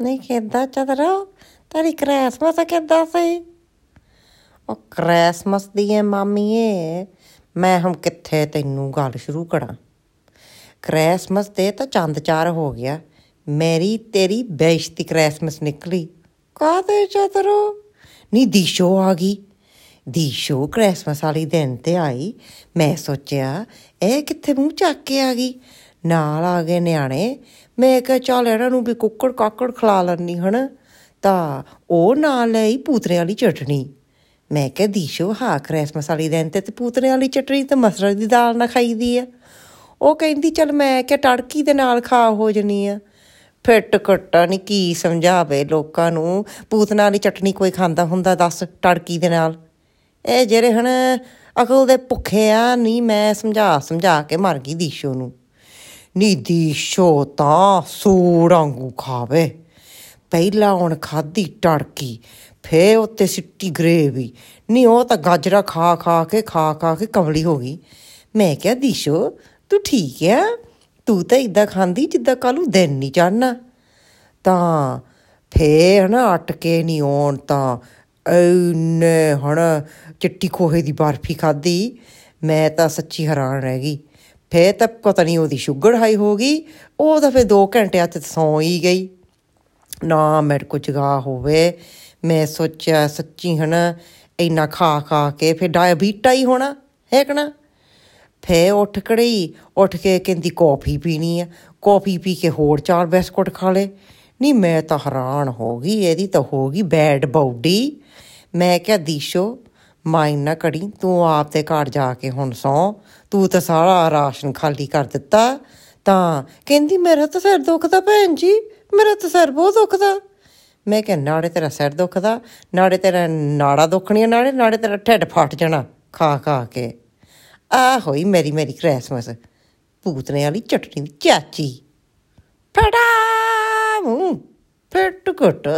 ਨਹੀਂ ਕਿੱਦਾਂ ਚਦਰੋ ਤੇਰੀ ਕ੍ਰਿਸਮਸ ਕਿੱਦਾਂ ਸੀ ਉਹ ਕ੍ਰਿਸਮਸ ਦੀ ਐ ਮਾਮੀਏ ਮੈਂ ਹੁਣ ਕਿੱਥੇ ਤੈਨੂੰ ਗੱਲ ਸ਼ੁਰੂ ਕਰਾਂ ਕ੍ਰਿਸਮਸ ਤੇ ਤਾਂ ਚੰਦ ਚਾਰ ਹੋ ਗਿਆ ਮੇਰੀ ਤੇਰੀ ਬੇਇੱਜ਼ਤੀ ਕ੍ਰਿਸਮਸ ਨਿਕਲੀ ਕਾਹਦੇ ਚਦਰੋ ਨੀ ਦੀਸ਼ੋ ਆ ਗਈ ਦੀਸ਼ੋ ਕ੍ਰਿਸਮਸ ਵਾਲੀ ਦਿਨ ਤੇ ਆਈ ਮੈਂ ਸੋਚਿਆ ਇਹ ਕਿੱਥੇ ਮੂੰਹ ਚੱਕ ਕੇ ਆ ਗਈ ਨਾਲ ਆ ਗਏ ਨਿਆਣੇ। ਮੈਂ ਕਿਹਾ, ਚੱਲ ਇਹਨਾਂ ਨੂੰ ਵੀ ਕੁੱਕੜ ਕਾਕੜ ਖਿਲਾ ਲੈਣੀ ਹਣ ਤਾਂ ਉਹ ਨਾਲ ਲਈ ਪੂਤਰੇ ਵਾਲੀ ਚਟਣੀ। ਮੈਂ ਕਿਹਾ, ਦੀਸ਼ੋ, ਹਾਂ, ਕ੍ਰਿਸਮਸ ਵਾਲੀ ਦਿਨ ਤੇ ਤੇ ਪੂਤਰੇ ਵਾਲੀ ਚਟਣੀ ਤੇ ਮਸਰ ਦੀ ਦਾਲ ਨਾਲ ਖਾਈਦੀ ਆ। ਉਹ ਕਹਿੰਦੀ, ਚਲ ਮੈਂ ਕਿਹਾ, ਤੜਕੀ ਦੇ ਨਾਲ ਖਾ ਹੋ ਜਣੀ ਆ। ਫਿੱਟ ਘੱਟਾ ਨਹੀਂ ਕੀ ਸਮਝਾਵੇ ਲੋਕਾਂ ਨੂੰ, ਪੂਤਨਾ ਵਾਲੀ ਚਟਣੀ ਕੋਈ ਖਾਂਦਾ ਹੁੰਦਾ ਦੱਸ ਤੜਕੀ ਦੇ ਨਾਲ। ਇਹ ਜਿਹੜੇ, ਹਨ, ਅਕਲ ਦੇ ਭੁੱਖੇ ਆ ਨਹੀਂ ਮੈਂ ਸਮਝਾ ਸਮਝਾ ਕੇ ਮਰ ਗਈ ਦੀਸ਼ੋ ਨੂੰ। ਨੀ ਦੀਸ਼ੋ ਤਾਂ ਸੂੜ ਵਾਂਗੂ ਖਾਵੇ। ਪਹਿਲਾਂ ਹੁਣ ਖਾਦੀ ਟੜਕੀ ਫੇ ਉੱਤੇ ਸਿੱਟੀ ਗਰੇਵੀ। ਨਹੀਂ ਉਹ ਤਾਂ ਗਾਜਰਾ ਖਾ ਖਾ ਕੇ, ਖਾ ਖਾ ਕੇ ਕਮਲੀ ਹੋ ਗਈ। ਮੈਂ ਕਿਹਾ, ਦੀਸ਼ੋ, ਤੂੰ ਠੀਕ ਆ? ਤੂੰ ਤਾਂ ਇਦਾਂ ਖਾਂਦੀ ਜਿੱਦਾਂ ਕੱਲੂ ਦਿਨ ਨਹੀਂ ਚੜਨਾ ਤਾਂ ਫੇ ਹਨਾ ਅਟ ਕੇ ਨਹੀਂ ਆਉਣ ਤਾਂ ਐਨੇ ਹਣ ਚਿੱਟੀ ਖੋਹੇ ਦੀ ਬਰਫੀ ਖਾਦੀ ਮੈਂ ਤਾਂ ਸੱਚੀ ਹੈਰਾਨ ਰਹਿ ਗਈ। ਫੇ ਤਾਂ ਪਤਾ ਨਹੀਂ ਉਹਦੀ ਸ਼ੂਗਰ ਹਾਈ ਹੋ ਗਈ, ਉਹ ਤਾਂ ਫੇ 2 ਘੰਟਿਆਂ ਚ ਸੌਂ ਹੀ ਗਈ। ਨਾ ਮੇਰੇ ਕੋ ਜਗਾ ਹੋਵੇ, ਮੈਂ ਸੋਚਿਆ ਸੱਚੀ ਹਣ ਇੰਨਾ ਖਾ ਖਾ ਕੇ ਫੇ ਡਾਇਬੀਟਾ ਹੀ ਹੋਣਾ, ਹੈ ਕਣਾ ਫੇ ਉੱਠ ਕੜੀ ਉੱਠ ਕੇ ਕਹਿੰਦੀ ਕੌਫੀ ਪੀਣੀ ਆ ਕੌਫੀ ਪੀ ਕੇ ਹੋਰ ਚਾਰ ਬਿਸਕੁਟ ਖਾ ਲੇ ਨਹੀਂ ਮੈਂ ਤਾਂ ਹੈਰਾਨ ਹੋ ਗਈ, ਇਹਦੀ ਤਾਂ ਹੋ ਗਈ ਬੈਡ ਬਾਡੀ ਮੈਂ ਕਿਹਾ ਦੀਸ਼ੋ ਮਾਈਨ ਨਾ ਕੜੀ ਤੂੰ ਆਪ ਤੇ ਘਰ ਜਾ ਕੇ ਹੁਣ ਸੌ। ਤੂੰ ਤਾਂ ਸਾਰਾ ਰਾਸ਼ਨ ਖਾਲੀ ਕਰ ਦਿੱਤਾ। ਤਾਂ ਕਹਿੰਦੀ, ਮੇਰਾ ਤਾਂ ਸਿਰ ਦੁਖਦਾ ਭੈਣ ਜੀ, ਮੇਰਾ ਤਾਂ ਸਿਰ ਬਹੁਤ ਦੁਖਦਾ। ਮੈਂ ਕਿਹਾ ਨਾੜੇ ਤੇਰਾ ਸਿਰ ਦੁਖਦਾ ਨਾੜੇ ਤੇਰਾ ਨਾੜਾ ਦੁਖਣੀਆਂ ਨਾੜੇ ਨਾੜੇ ਤੇਰਾ ਢਿੱਡ ਫਟ ਜਾਣਾ ਖਾ ਖਾ ਕੇ। ਆ ਹੋਈ ਮੇਰੀ ਮੇਰੀ ਕ੍ਰਿਸਮਸ। ਪੂਤਨੇ ਵਾਲੀ ਚਟਨੀ ਦੀ ਚਾਚੀ। ਫੜਾ ਮੂੰਹ, ਫਿੱਟ ਘਟ।